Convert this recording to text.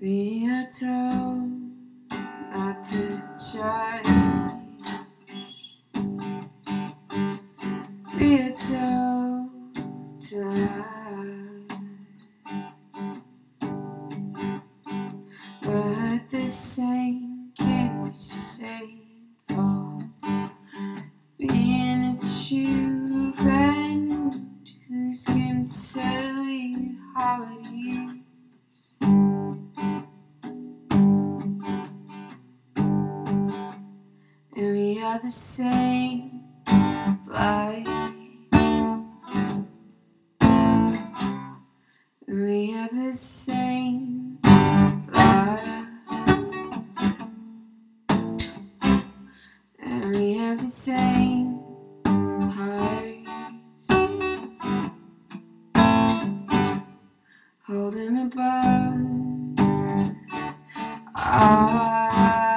We are told not to try. We are told to lie. But the same can't be saved for being a true friend who's gonna tell you how it And we are the same light. And we have the same light. And we have the same hearts. Holding above our